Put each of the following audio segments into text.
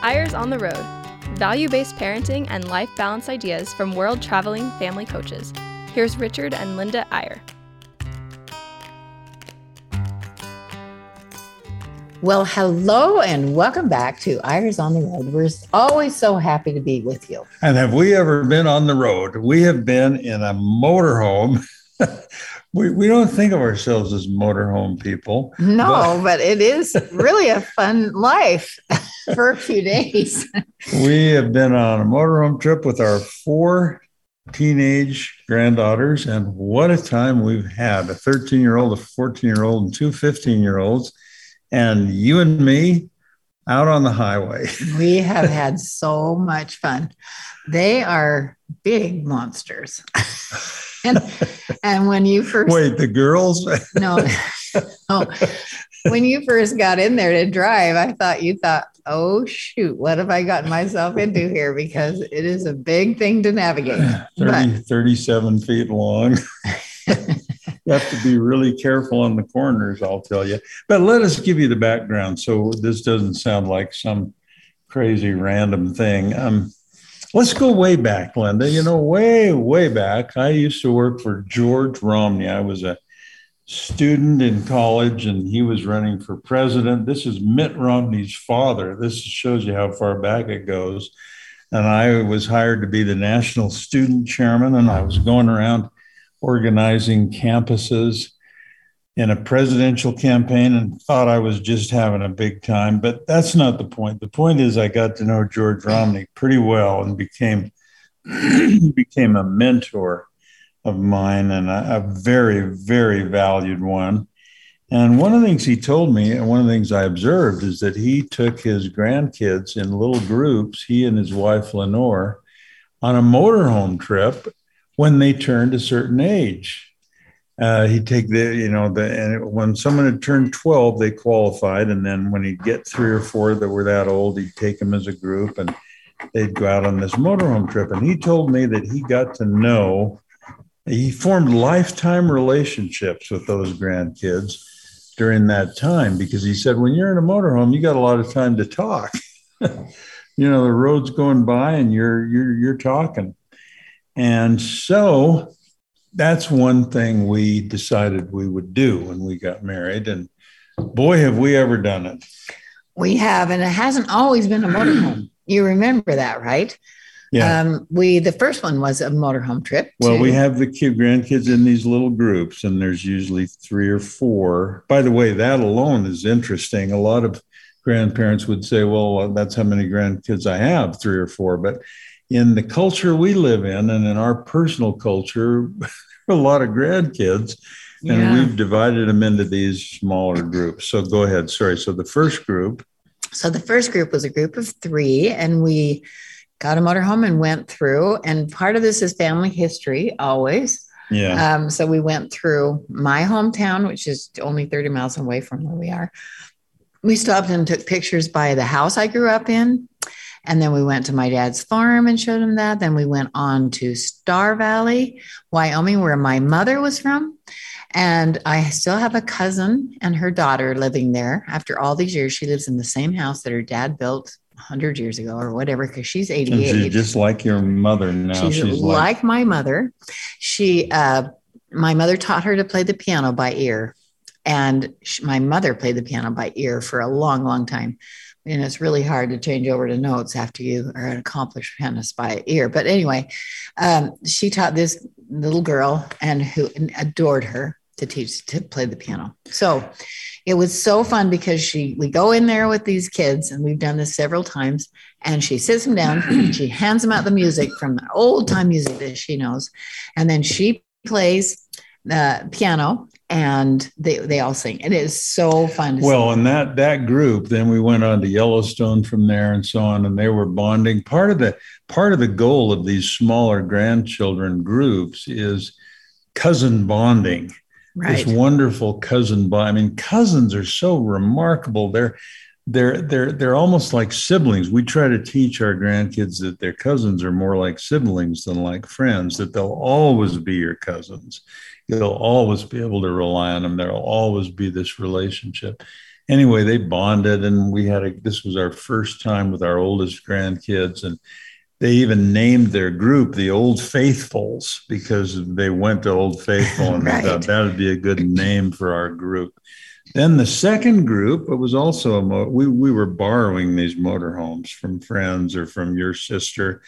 Eyres on the Road value based parenting and life balance ideas from world traveling family coaches. Here's Richard and Linda Eyre. Well, hello and welcome back to Eyres on the Road. We're always so happy to be with you. And have we ever been on the road? We have been in a motorhome. we, we don't think of ourselves as motorhome people. No, but, but it is really a fun life for a few days. we have been on a motorhome trip with our four teenage granddaughters, and what a time we've had a 13 year old, a 14 year old, and two 15 year olds and you and me out on the highway. we have had so much fun. They are big monsters. And and when you first wait, the girls? no, no. When you first got in there to drive, I thought you thought, oh shoot, what have I gotten myself into here? Because it is a big thing to navigate. 30, but, 37 feet long you have to be really careful on the corners, I'll tell you. But let us give you the background so this doesn't sound like some crazy random thing. Um, let's go way back, Linda. You know, way, way back. I used to work for George Romney. I was a student in college and he was running for president. This is Mitt Romney's father. This shows you how far back it goes. And I was hired to be the national student chairman, and I was going around organizing campuses in a presidential campaign and thought I was just having a big time. But that's not the point. The point is I got to know George Romney pretty well and became became a mentor of mine and a, a, very, very valued one. And one of the things he told me, and one of the things I observed, is that he took his grandkids in little groups, he and his wife Lenore, on a motorhome trip when they turned a certain age. Uh, he'd take the, you know, the, and when someone had turned 12, they qualified. And then when he'd get three or four that were that old, he'd take them as a group and they'd go out on this motorhome trip. And he told me that he got to know, he formed lifetime relationships with those grandkids during that time because he said, when you're in a motorhome, you got a lot of time to talk. you know, the road's going by and you're, you're, you're talking. And so that's one thing we decided we would do when we got married. And boy, have we ever done it. We have, and it hasn't always been a motorhome. You remember that, right? Yeah. Um, we the first one was a motorhome trip. Well, to- we have the kid grandkids in these little groups, and there's usually three or four. By the way, that alone is interesting. A lot of grandparents would say, "Well, that's how many grandkids I have, three or four. But in the culture we live in and in our personal culture, a lot of grandkids, yeah. and we've divided them into these smaller groups. So go ahead. Sorry. So the first group. So the first group was a group of three, and we got a motorhome and went through. And part of this is family history, always. Yeah. Um, so we went through my hometown, which is only 30 miles away from where we are. We stopped and took pictures by the house I grew up in and then we went to my dad's farm and showed him that. Then we went on to Star Valley, Wyoming, where my mother was from. And I still have a cousin and her daughter living there. After all these years, she lives in the same house that her dad built 100 years ago or whatever, because she's 88. She's just like your mother now. She's, she's like, like my mother. She, uh, my mother taught her to play the piano by ear. And she, my mother played the piano by ear for a long, long time and it's really hard to change over to notes after you are an accomplished pianist by ear. But anyway, um, she taught this little girl and who adored her to teach to play the piano. So it was so fun because she we go in there with these kids and we've done this several times and she sits them down she hands them out the music from the old time music that she knows and then she plays the piano and they they all sing. It is so fun. well, and that that group, then we went on to Yellowstone from there and so on, and they were bonding. Part of the part of the goal of these smaller grandchildren groups is cousin bonding. Right. This wonderful cousin bond. I mean, cousins are so remarkable. They're they're they're they're almost like siblings. We try to teach our grandkids that their cousins are more like siblings than like friends. That they'll always be your cousins you'll always be able to rely on them. There'll always be this relationship. anyway, they bonded, and we had a. This was our first time with our oldest grandkids, and they even named their group the Old Faithfuls because they went to Old Faithful, and right. thought that would be a good name for our group. Then the second group, it was also a mo- we we were borrowing these motorhomes from friends or from your sister,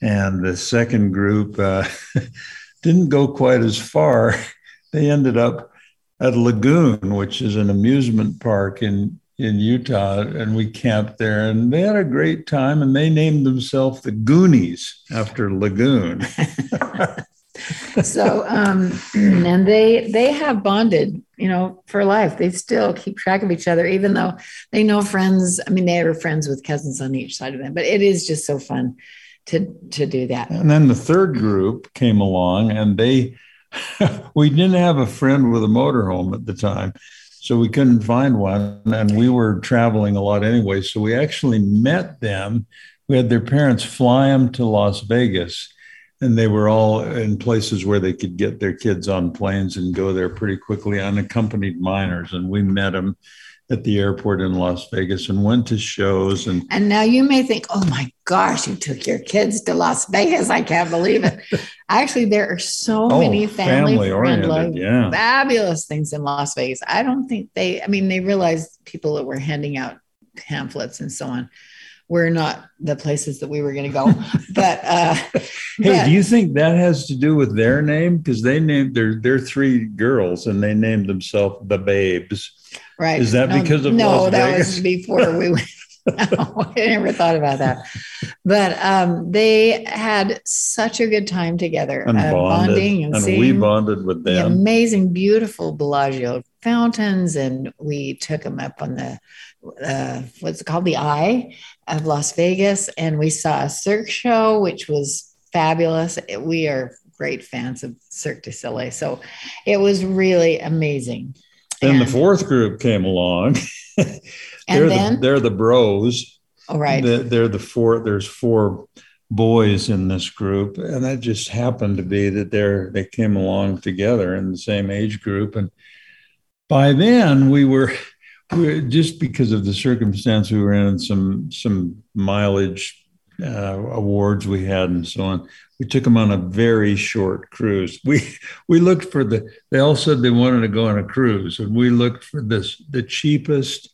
and the second group uh, didn't go quite as far. They ended up at Lagoon, which is an amusement park in in Utah, and we camped there, and they had a great time, and they named themselves the Goonies after Lagoon. so um, and they they have bonded you know for life. They still keep track of each other even though they know friends i mean they are friends with cousins on each side of them but it is just so fun to to do that. And then the third group came along and they we didn't have a friend with a motorhome at the time so we couldn't find one and we were traveling a lot anyway so we actually met them. We had their parents fly them to las vegas and they were all in places where they could get their kids on planes and go there pretty quickly unaccompanied minors. And we met them at the airport in Las Vegas and went to shows and and now you may think oh my gosh you took your kids to Las Vegas. I can't believe it. Actually there are so oh, many family, family friendly yeah. fabulous things in Las Vegas. I don't think they I mean they realized people that were handing out pamphlets and so on we're not the places that we were going to go. but uh, hey, but, do you think that has to do with their name? Because they named their their three girls and they named themselves the Babes. Right. Is that no, because of no? Las that Vegas? was before we went. no, I never thought about that. But um, they had such a good time together, and uh, bonding and, and we bonded with them. The amazing, beautiful Bellagio fountains, and we took them up on the uh, what's it called, the Eye of Las Vegas, and we saw a Cirque show, which was fabulous. We are great fans of Cirque du Soleil, so it was really amazing. Then and, the fourth group came along. and they're then the, they're the bros. All right. The, they're the four. There's four boys in this group, and that just happened to be that they're they came along together in the same age group, and by then we were we just because of the circumstance we were in, some some mileage uh, awards we had, and so on. We took them on a very short cruise. We we looked for the. They all said they wanted to go on a cruise, and we looked for this the cheapest,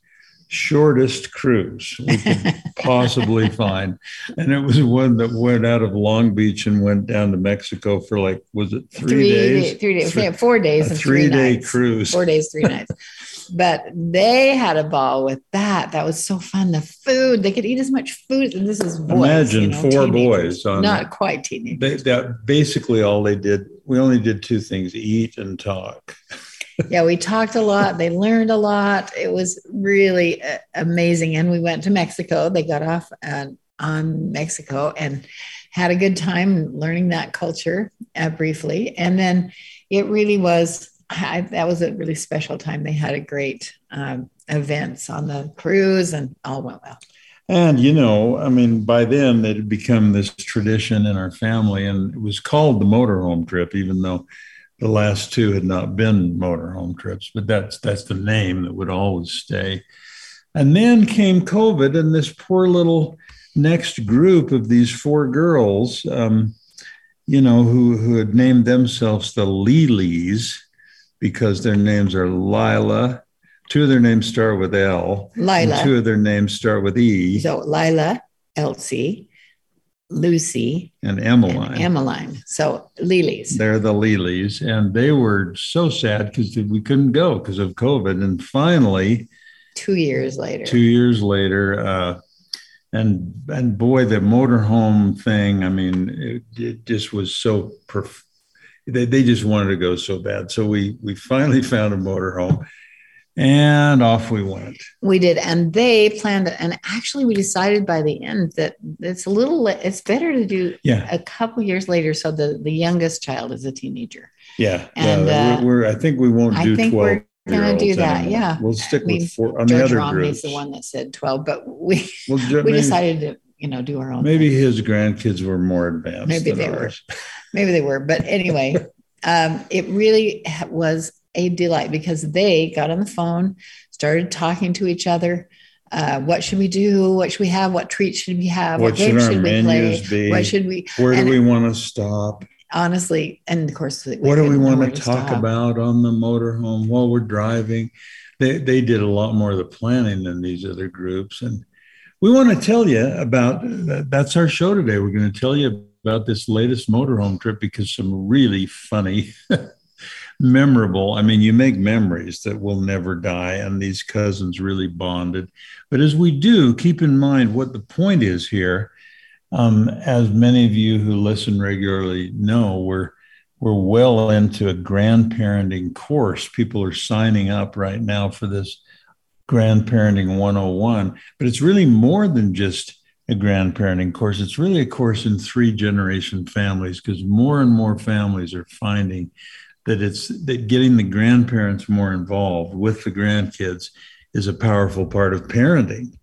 shortest cruise we could possibly find, and it was one that went out of Long Beach and went down to Mexico for like was it three, three days? Day, three days, three, four days, a three, day nights. cruise. Four days, three nights but they had a ball with that. That was so fun. The food, they could eat as much food. And this is boys, imagine you know, four teenagers. boys on not quite teenagers. They, that basically all they did. We only did two things: eat and talk. yeah, we talked a lot. They learned a lot. It was really uh, amazing. And we went to Mexico. They got off uh, on Mexico and had a good time learning that culture uh, briefly. And then it really was I, that was a really special time. They had a great um, events on the cruise, and all went well. And you know, I mean, by then it had become this tradition in our family, and it was called the motorhome trip, even though the last two had not been motorhome trips. But that's that's the name that would always stay. And then came COVID, and this poor little next group of these four girls, um, you know, who who had named themselves the Lilies because their names are Lila. Two of their names start with L. Lila. Two of their names start with E. So Lila, Elsie, Lucy, and Emmeline. And Emmeline. So lilies. They're the lilies. And they were so sad because we couldn't go because of COVID. And finally, two years later. Two years later, uh, and and boy, the motorhome thing. I mean, it, it just was so prof- they, they just wanted to go so bad. So we we finally found a motorhome and off we went. We did. And they planned it. and actually we decided by the end that it's a little it's better to do yeah. a couple years later. So the, the youngest child is a teenager. Yeah. And yeah, we're, uh, we're, I think we won't do 12 we're gonna do that. Anymore. Yeah. We'll stick with I mean, four on George the other Romney's groups. the one that said 12, but we well, we maybe, decided to you know do our own maybe thing. his grandkids were more advanced maybe they ours. were maybe they were but anyway um, it really was a delight because they got on the phone, started talking to each other. Uh, what should we do? What should we have? What treats should we have? What What, should should we play? be? What should we? Where do and- we want to stop? Honestly, and of course, What do we want to talk stop. about on the motorhome while we're driving? They, they did a lot more of the planning than these other groups. And we want to tell you about. That's our show today. We're going to tell you about this latest motorhome trip because some really funny, memorable. I mean, you make memories that will never die, and these cousins really bonded. But as we do, keep in mind what the point is here. Um, as many of you who listen regularly know, we're we're well into a grandparenting course. People are signing up right now for this grandparenting 101, but it's really more than just a grandparenting course. It's really a course in three generation families because more and more families are finding that it's that getting the grandparents more involved with the grandkids is a powerful part of parenting.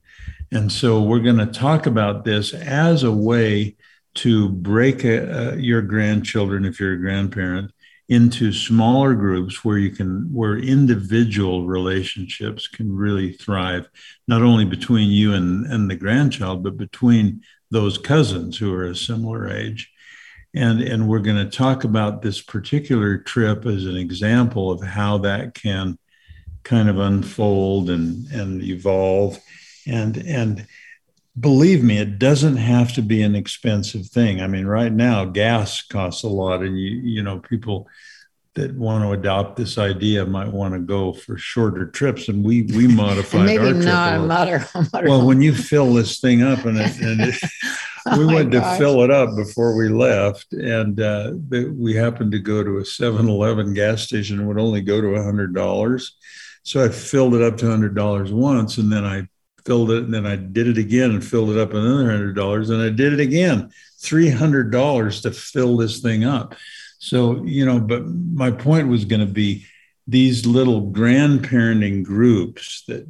And so we're going to talk about this as a way to break a, uh, your grandchildren, if you're a grandparent, into smaller groups where you can, where individual relationships can really thrive, not only between you and, and the grandchild, but between those cousins who are a similar age. And, and we're going to talk about this particular trip as an example of how that can kind of unfold and, and evolve and and believe me it doesn't have to be an expensive thing i mean right now gas costs a lot and you you know people that want to adopt this idea might want to go for shorter trips and we we modified maybe our trip not a a little. motor, motor well when you fill this thing up and it, and it, Oh we my went to gosh. fill it up before we left and uh, we happened to go to a 7-eleven gas station and would only go to a $100 so i filled it up to $100 once and then i filled it and then i did it again and filled it up another $100 and i did it again. $300 to fill this thing up. So you know but my point was going to be these little grandparenting groups that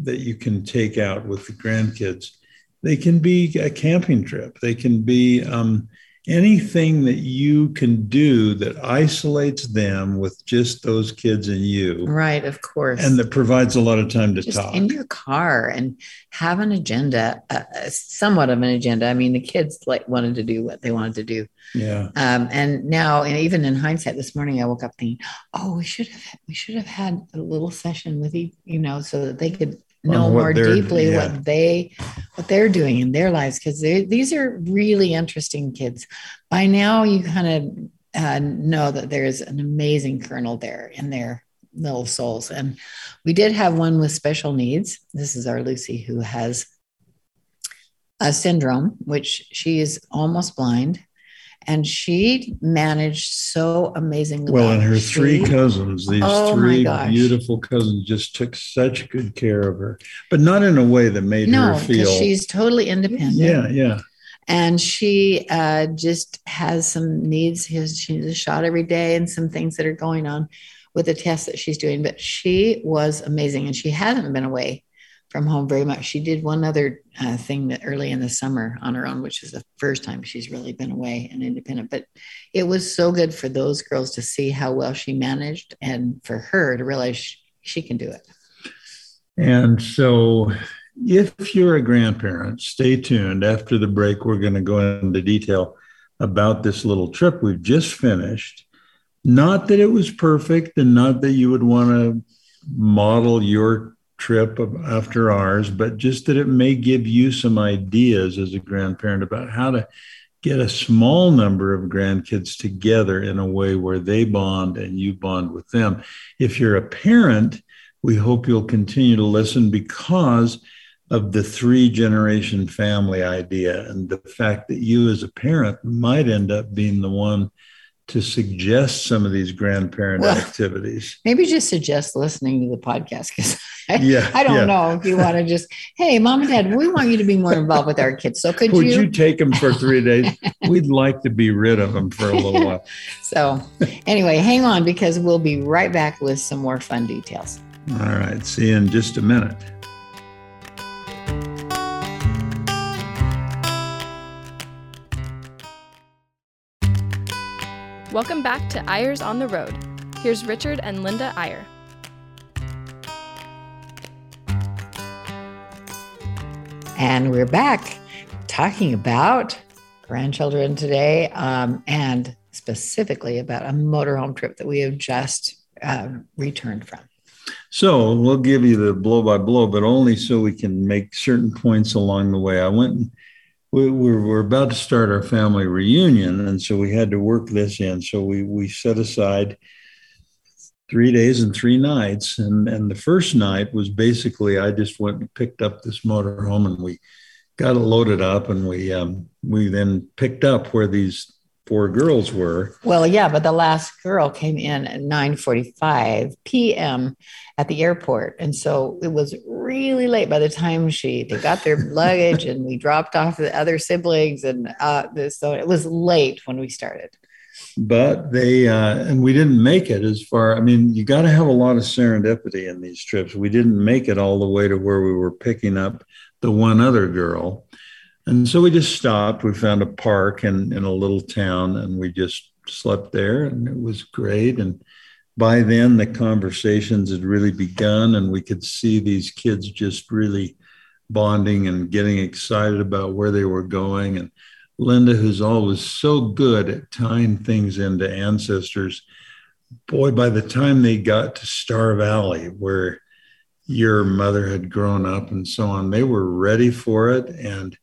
that you can take out with the grandkids they can be a camping trip. They can be um, anything that you can do that isolates them with just those kids and you Right, of course. and that provides a lot of time to just talk in your car and have an agenda, uh, uh, somewhat of an agenda. I mean, the kids like wanted to do what they wanted to do, yeah um, and now, and even in hindsight, this morning I woke up thinking, "Oh, we should have we should have had a little session with you, you know, so that they could know more deeply yeah. what they what they're doing in their lives because these are really interesting kids. By now, you kind of uh, know that there's an amazing kernel there in their little souls. And we did have one with special needs. This is our Lucy who has a syndrome, which she is almost blind. And she managed so amazingly well and her three cousins these Oh, three beautiful cousins just took such good care of her but not in a way that made no, her feel she's totally independent. yeah yeah and she uh, just has some needs. She has- needs a shot every day and some things that are going on with the tests that she's doing. But she was amazing, and she hasn't been away from home very much. She did one other uh, thing that early in the summer on her own, which is the first time she's really been away and independent. But it was so good for those girls to see how well she managed, and for her to realize she, she can do it. And so, if you're a grandparent, stay tuned. After the break, we're going to go into detail about this little trip we've just finished. Not that it was perfect and not that you would want to model your trip after ours, but just that it may give you some ideas as a grandparent about how to get a small number of grandkids together in a way where they bond and you bond with them. If you're a parent, we hope you'll continue to listen because of the three generation family idea and the fact that you as a parent might end up being the one to suggest some of these grandparent Well, activities. Maybe just suggest listening to the podcast because Yeah, I don't yeah. know if you want to just, hey, mom and dad, we want you to be more involved with our kids. So could Would you? you take them for three days? We'd like to be rid of them for a little while. So anyway, hang on because we'll be right back with some more fun details. All right. See you in just a minute. Welcome back to Eyres on the Road. Here's Richard and Linda Eyre. And we're back talking about grandchildren today um, and specifically about a motorhome trip that we have just uh, returned from. So we'll give you the blow by blow, but only so we can make certain points along the way. I went we were, we're about to start our family reunion, and so we had to work this in. So we we set aside three days and three nights, and and the first night was basically I just went and picked up this motorhome, and we got it loaded up, and we um, we then picked up where these four girls were. Well, yeah, but the last girl came in at 9:45 p.m. at the airport, and so it was really late by the time she they got their luggage and we dropped off the other siblings, and uh, so it was late when we started. But they uh, and we didn't make it as far. I mean, you got to have a lot of serendipity in these trips. We didn't make it all the way to where we were picking up the one other girl and so we just stopped. We found a park in, in a little town and we just slept there and it was great. And by then, the conversations had really begun and we could see these kids just really bonding and getting excited about where they were going. And Linda, who's always so good at tying things into ancestors, boy, by the time they got to Star Valley, where your mother had grown up and so on, they were ready for it. And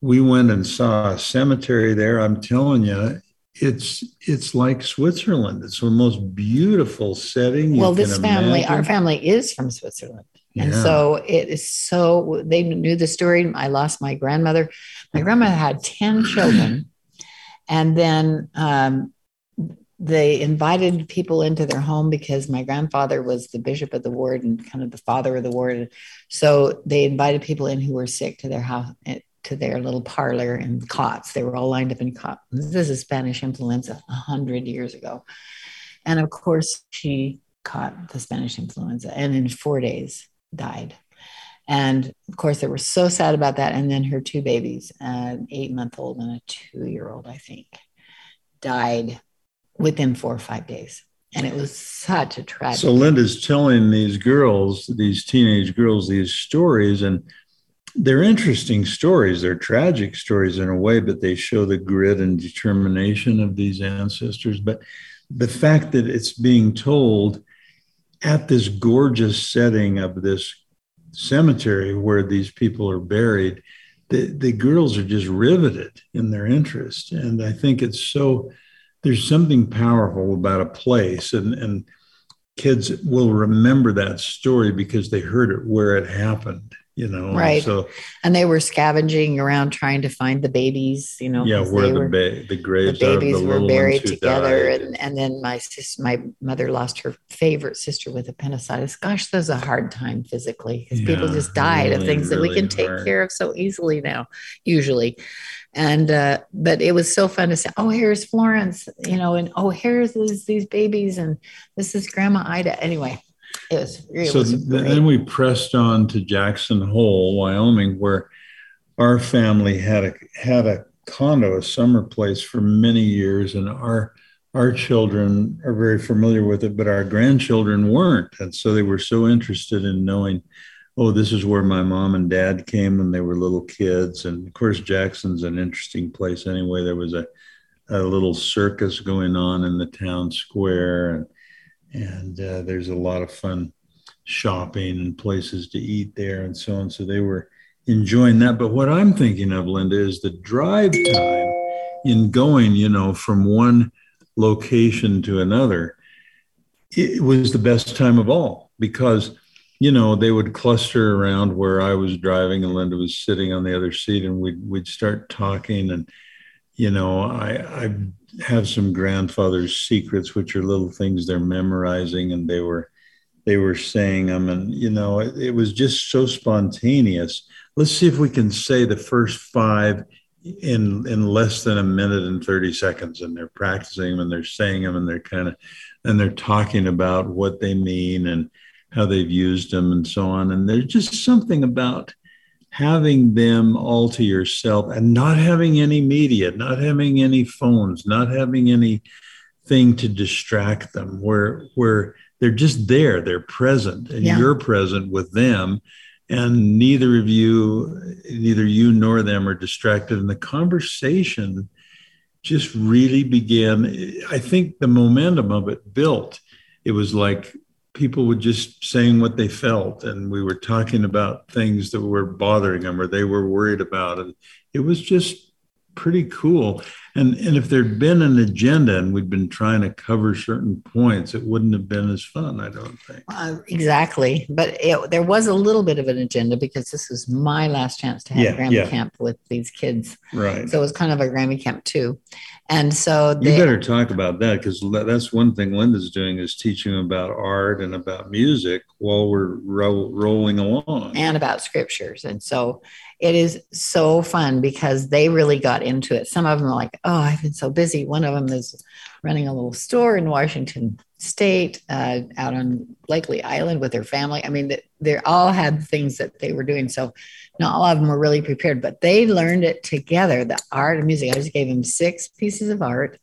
we went and saw a cemetery there. I'm telling you, it's it's like Switzerland. It's the most beautiful setting. well, this family, imagine. our family is from Switzerland. Yeah. And so it is so they knew the story. I lost my grandmother. My grandmother had 10 children. And then um, they invited people into their home because my grandfather was the bishop of the ward and kind of the father of the ward. So they invited people in who were sick to their house to their little parlor in cots. They were all lined up in cots. This is Spanish influenza a hundred years ago, and of course she caught the Spanish influenza, and in four days died. And of course, they were so sad about that. And then her two babies, an eight month old and a two year old, I think, died within four or five days. And it was such a tragedy. So Linda's telling these girls, these teenage girls, these stories, and they're interesting stories. They're tragic stories in a way, but they show the grit and determination of these ancestors. But the fact that it's being told at this gorgeous setting of this cemetery where these people are buried, the, the girls are just riveted in their interest. And I think it's so, there's something powerful about a place. And, and kids will remember that story because they heard it where it happened you know right. so and they were scavenging around trying to find the babies you know yeah where the ba- the graves the babies the were buried together and, and then my sister my mother lost her favorite sister with appendicitis. Gosh that's a hard time physically because yeah, people just died really, of things really that we can take hard. care of so easily now usually. And uh, but it was so fun to say oh here's florence you know and oh here's these, these babies and this is grandma ida. Anyway it was, it so was then we pressed on to Jackson Hole, Wyoming, where our family had a had a condo, a summer place for many years, and our our children are very familiar with it, but our grandchildren weren't, and so they were so interested in knowing. Oh, this is where my mom and dad came when they were little kids. And of course, Jackson's an interesting place anyway. There was a, a little circus going on in the town square. And and uh, there's a lot of fun shopping and places to eat there and so on. So they were enjoying that. But what I'm thinking of, Linda, is the drive time in going, you know, from one location to another. It was the best time of all because, you know, they would cluster around where I was driving and Linda was sitting on the other seat, and we'd we'd start talking and you know, I, I have some grandfather's secrets, which are little things they're memorizing, and they were they were saying them, and you know, it, it was just so spontaneous. Let's see if we can say the first five in in less than a minute and 30 seconds and they're practicing them and they're saying them and they're kind of and they're talking about what they mean and how they've used them and so on and there's just something about having them all to yourself and not having any media, not having any phones, not having any thing to distract them where where they're just there they're present and Yeah. you're present with them and neither of you neither you nor them are distracted and the conversation just really began i think the momentum of it built it was like people were just saying what they felt and we were talking about things that were bothering them or they were worried about and it was just pretty cool and and if there'd been an agenda and we'd been trying to cover certain points it wouldn't have been as fun i don't think Uh, exactly. But it, there was a little bit of an agenda because this was my last chance to have Yeah, Grammy yeah. Camp with these kids. right So it was kind of a Grammy Camp too. And so you better talk about that because that's one thing linda's doing is teaching about art and about music while we're ro- rolling along and about scriptures. And so it is so fun because they really got into it. Some of them are like, oh, I've been so busy. One of them is running a little store in Washington State uh, out on Blakely Island with their family. I mean, they- all had things that they were doing. So not all of them were really prepared, but they learned it together the art and music. I just gave them six pieces of art,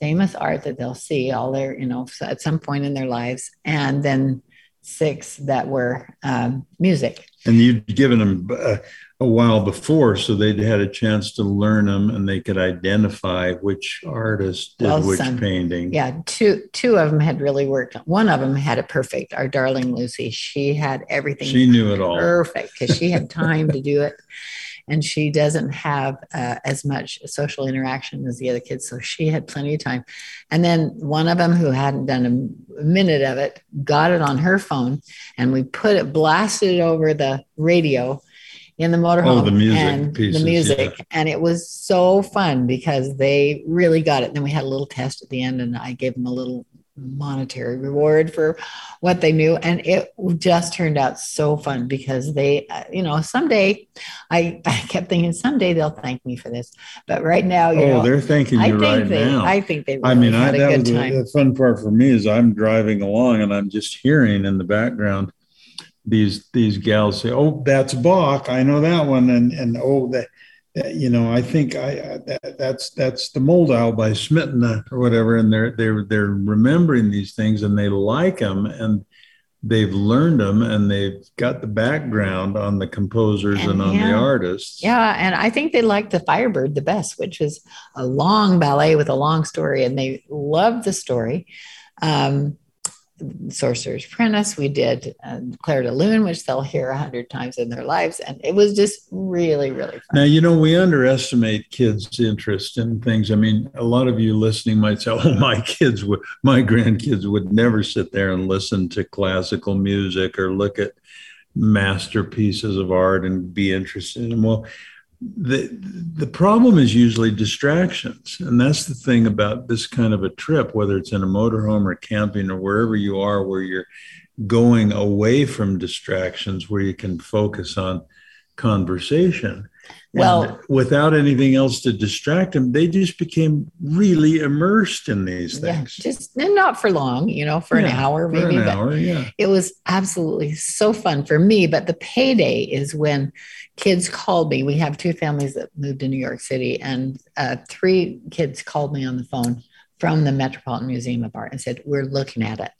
famous art that they'll see all their, you know, at some point in their lives. And then six that were um, music. and you'd given them uh, a while before so they'd had a chance to learn them and they could identify which artist did Well, which son, painting Yeah, two two of them had really worked. One of them had it perfect. Our darling Lucy, she had everything she knew it all perfect because she had time to do it, and she doesn't have uh, as much social interaction as the other kids, so she had plenty of time. And then one of them who hadn't done a minute of it got it on her phone, and we put it blasted it over the radio in the motorhome. Oh, the music and pieces, the music and it was so fun because they really got it. And then we had a little test at the end and i gave them a little monetary reward for what they knew. And it just turned out so fun because they uh, you know someday i i kept thinking someday they'll thank me for this. But right now you oh know they're thanking i you think right they now. I think they really I mean, I, had a that good was the, time. the fun part for me is I'm driving along and I'm just hearing in the background these these gals say, "Oh, that's Bach. I know that one," and and oh, that, you know, I think I I- that, that's that's the Moldau by Smetana or whatever, and they're they're they're remembering these things and they like them and they've learned them and they've got the background on the composers and, And on the artists. Yeah, and I think they liked the Firebird the best, which is a long ballet with a long story, and they loved the story. Um, Sorcerer's Apprentice, we did uh, Clair de Lune, which they'll hear a hundred times in their lives, and it was just really, really fun. Now, you know, we underestimate kids' interest in things. I mean, a lot of you listening might say, oh, my kids would, my grandkids would never sit there and listen to classical music or look at masterpieces of art and be interested in them. Well, the, the problem is usually distractions. And that's the thing about this kind of a trip, whether it's in a motorhome or camping or wherever you are, where you're going away from distractions, where you can focus on conversation. Well- And without anything else to distract them, they just became really immersed in these things. Yeah, just not for long, you know, for an Yeah, hour For maybe. an hour, yeah. it was absolutely so fun for me. But the payday is when kids called me. We have two families that moved to New York City, and uh, three kids called me on the phone from the Metropolitan Museum of Art and said, "We're looking at it,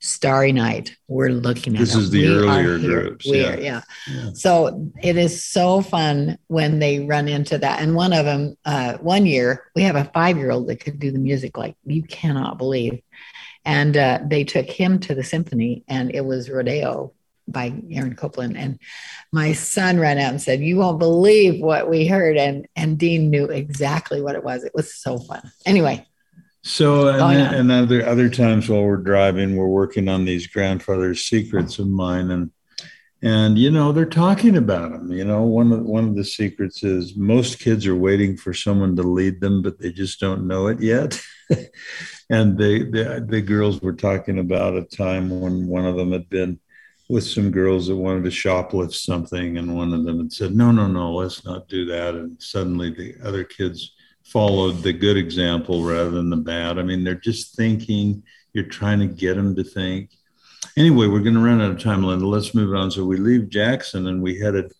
Starry Night. We're looking at This it. is the We earlier groups, We yeah. are, yeah. Yeah. So it is so fun when they run into that. And one of them, uh, one year, we have a five year old that could do the music like you cannot believe. And uh, they took him to the symphony, and it was Rodeo by Aaron Copland. And my son ran out and said, You won't believe what we heard. And, and Dean knew exactly what it was. It was so fun. Anyway, So oh, and, Going then, and other other times while we're driving, we're working on these grandfather's secrets of mine, and and you know they're talking about them. You know, one of one of the secrets is most kids are waiting for someone to lead them, but they just don't know it yet. and they, the the girls were talking about a time when one of them had been with some girls that wanted to shoplift something, and one of them had said, "No, no, no, let's not do that." And suddenly the other kids followed the good example rather than the bad. I mean, they're just thinking. You're trying to get them to think. Anyway, we're going to run out of time, Linda. Let's move on. So we leave Jackson and we headed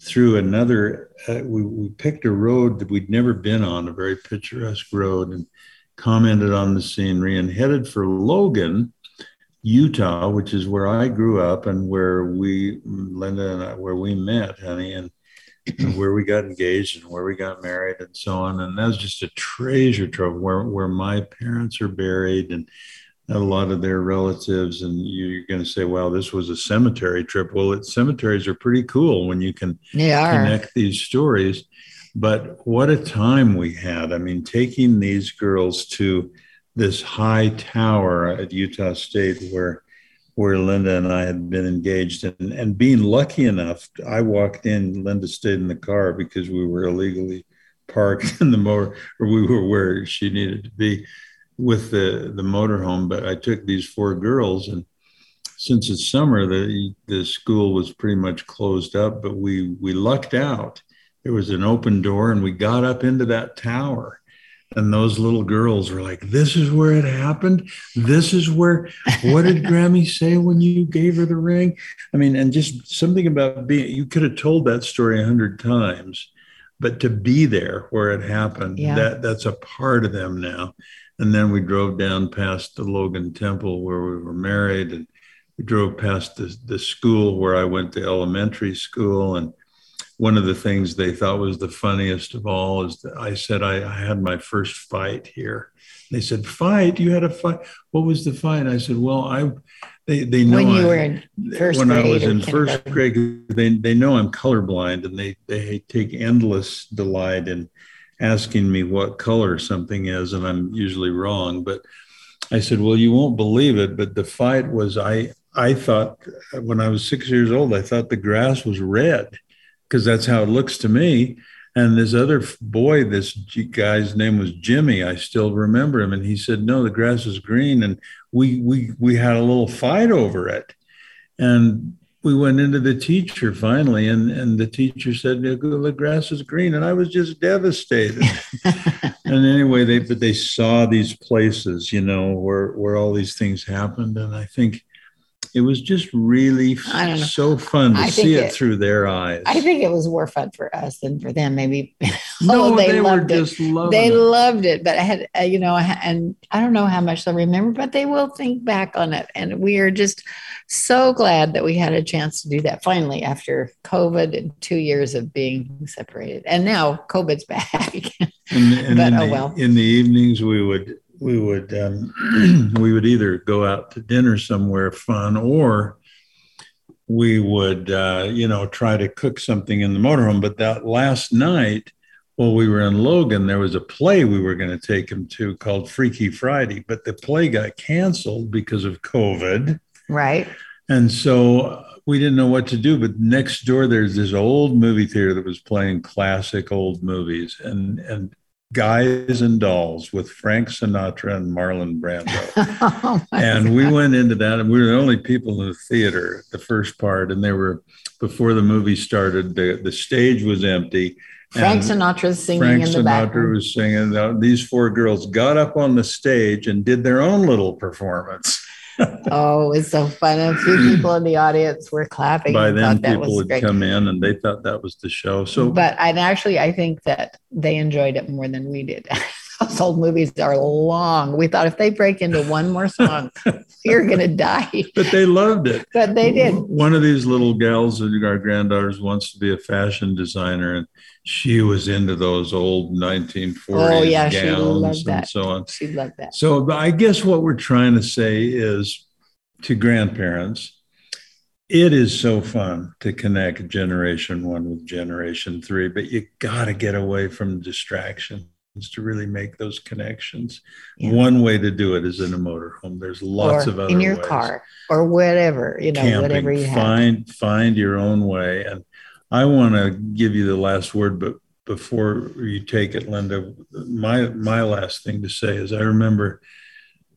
through another. Uh, we, we picked a road that we'd never been on, a very picturesque road, and commented on the scenery, and headed for Logan, Utah, which is where I grew up and where we, Linda and I, where we met, honey, and, and where we got engaged and where we got married and so on. And that was just a treasure trove where, where my parents are buried and a lot of their relatives. And you're going to say, wow, this was a cemetery trip. Well, it, cemeteries are pretty cool when you can connect these stories. But what a time we had. I mean, taking these girls to, this high tower at Utah State where where Linda and I had been engaged and, and being lucky enough, I walked in, Linda stayed in the car because we were illegally parked in the motor, or we were where she needed to be with the, the motorhome. But I took these four girls and since it's summer, the, the school was pretty much closed up, but we, we lucked out. There was an open door and we got up into that tower and those little girls were like, This is where it happened. This is where, what did Grammy say when you gave her the ring? I mean, and just something about being, you could have told that story a hundred times, but to be there where it happened, yeah. that that's a part of them now. And then we drove down past the Logan Temple where we were married, and we drove past the, the school where I went to elementary school. And one of the things they thought was the funniest of all is that I said I, I, had my first fight here. They said, "Fight? You had a fight? What was the fight?" I said, "Well, I." They, they know when you I, were in first when grade I was in first grade. They they know I'm colorblind, and they they take endless delight in asking me what color something is, and I'm usually wrong. But I said, "Well, you won't believe it, but the fight was I." I thought when I was six years old, I thought the grass was red because that's how it looks to me. And this other boy, this guy's name was Jimmy. I still remember him, and he said, "No, the grass is green." And we we we had a little fight over it, and we went into the teacher finally, and and the teacher said, "The grass is green," and I was just devastated. and anyway, they but they saw these places, you know, where where all these things happened, and I think it was just really so fun to see it, it, through their eyes. I think it was more fun for us than for them. Maybe no, oh, they, they loved it. they it. loved it, but I had, uh, you know, and I don't know how much they'll remember, but they will think back on it. And we are just so glad that we had a chance to do that finally after COVID and two years of being separated. And now COVID's back. and, and but, oh the, well. In the evenings, we would we would um, we would either go out to dinner somewhere fun or we would uh, you know try to cook something in the motorhome. But that last night while we were in logan there was a play we were going to take him to called freaky friday. But the play got canceled because of covid. Right. And so we didn't know what to do. But next door there's this old movie theater that was playing classic old movies. And and Guys and Dolls with Frank Sinatra and Marlon Brando. oh and we went into that, and we were the only people in the theater, the first part, and they were before the movie started. The the stage was empty. Frank Sinatra's singing Frank in the back. Sinatra background. was singing. These four girls got up on the stage and did their own little performance oh, it's so fun. A few people in the audience were clapping. By then, people would great. come in and they thought that was the show. So, but and actually, I think that they enjoyed it more than we did. Those old movies are long. We thought if they break into one more song, you're going to die. But they loved it. But they did. One of these little gals, our granddaughters, wants to be a fashion designer, and she was into those old 1940s oh, yeah, gowns and so on. She loved that. So I guess what we're trying to say is to grandparents, it is so fun to connect generation one with generation three, but you got to get away from distractions to really make those connections. Yeah. One way to do it is in a motorhome. There's lots or of other in your ways. car or whatever you know, Camping. whatever you find have. find your own way and I want to give you the last word, but before you take it, Linda, my my last thing to say is I remember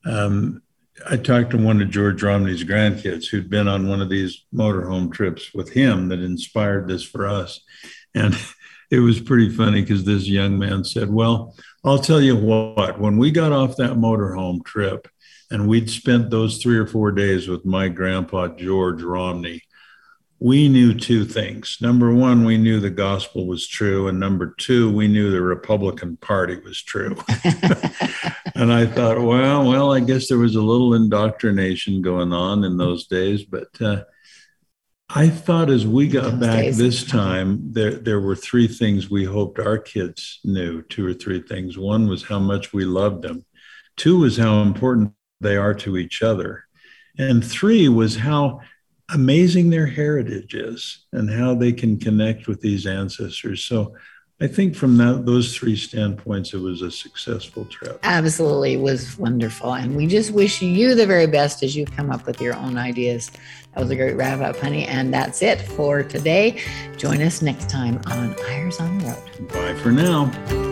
um, I talked to one of George Romney's grandkids who'd been on one of these motorhome trips with him that inspired this for us, and it was pretty funny because this young man said, "Well, I'll tell you what. When we got off that motorhome trip." And we'd spent those three or four days with my grandpa, George Romney we knew two things. Number one, we knew the gospel was true. And number two, we knew the Republican Party was true. and I thought, well, well, I guess there was a little indoctrination going on in those days, but uh, I thought as we got back days. this time, there there were three things we hoped our kids knew. Two or three things. One was how much we loved them. Two was how important they are to each other, and three was how amazing their heritage is and how they can connect with these ancestors. So I think from that, those three standpoints, it was a successful trip. Absolutely, it was wonderful, and we just wish you the very best as you come up with your own ideas. That was a great wrap up, honey, and that's it for today. Join us next time on Eyres on the Road. Bye for now.